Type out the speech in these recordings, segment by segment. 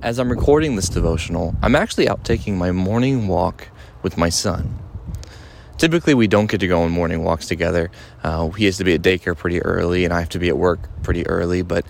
as I'm recording this devotional, I'm actually out taking my morning walk with my son. Typically, we don't get to go on morning walks together. Uh, he has to be at daycare pretty early, and I have to be at work pretty early. But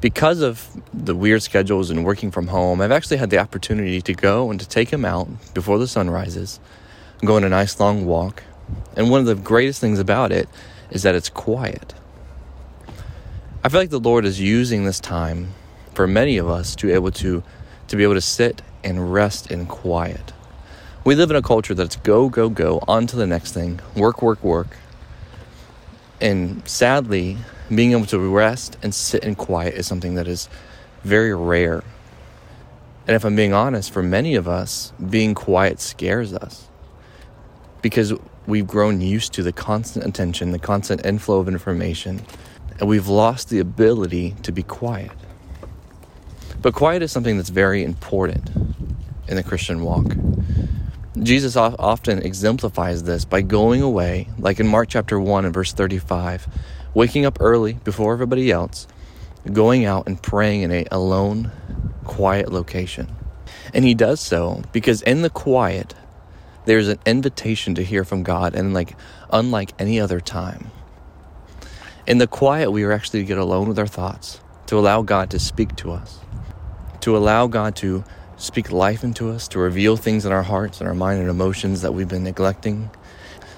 because of the weird schedules and working from home, I've actually had the opportunity to go and to take him out before the sun rises, go on a nice long walk. And one of the greatest things about it is that it's quiet. I feel like the Lord is using this time for many of us to able to to be able to sit and rest in quiet. We live in a culture that's go go go on to the next thing, work work work. And sadly, being able to rest and sit in quiet is something that is very rare. And if I'm being honest, for many of us, being quiet scares us because we've grown used to the constant attention, the constant inflow of information, and we've lost the ability to be quiet. But quiet is something that's very important in the Christian walk. Jesus often exemplifies this by going away, like in Mark chapter 1 and verse 35, waking up early before everybody else, going out and praying in a alone, quiet location. And he does so because in the quiet, there's an invitation to hear from God, and like unlike any other time. In the quiet, we are actually to get alone with our thoughts, to allow God to speak to us to allow God to speak life into us, to reveal things in our hearts and our mind and emotions that we've been neglecting.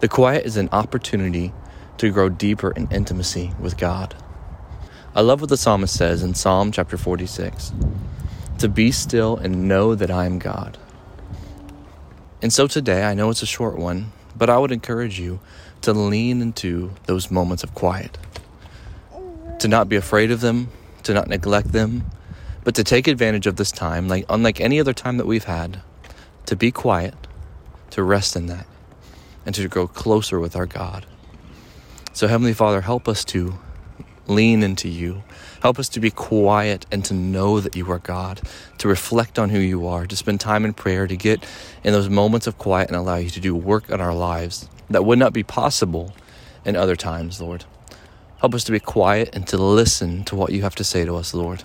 The quiet is an opportunity to grow deeper in intimacy with God. I love what the psalmist says in Psalm chapter 46 to be still and know that I am God. And so today, I know it's a short one, but I would encourage you to lean into those moments of quiet, to not be afraid of them, to not neglect them, but to take advantage of this time, like unlike any other time that we've had, to be quiet, to rest in that, and to grow closer with our God. So, Heavenly Father, help us to lean into you. Help us to be quiet and to know that you are God, to reflect on who you are, to spend time in prayer, to get in those moments of quiet and allow you to do work in our lives that would not be possible in other times, Lord. Help us to be quiet and to listen to what you have to say to us, Lord.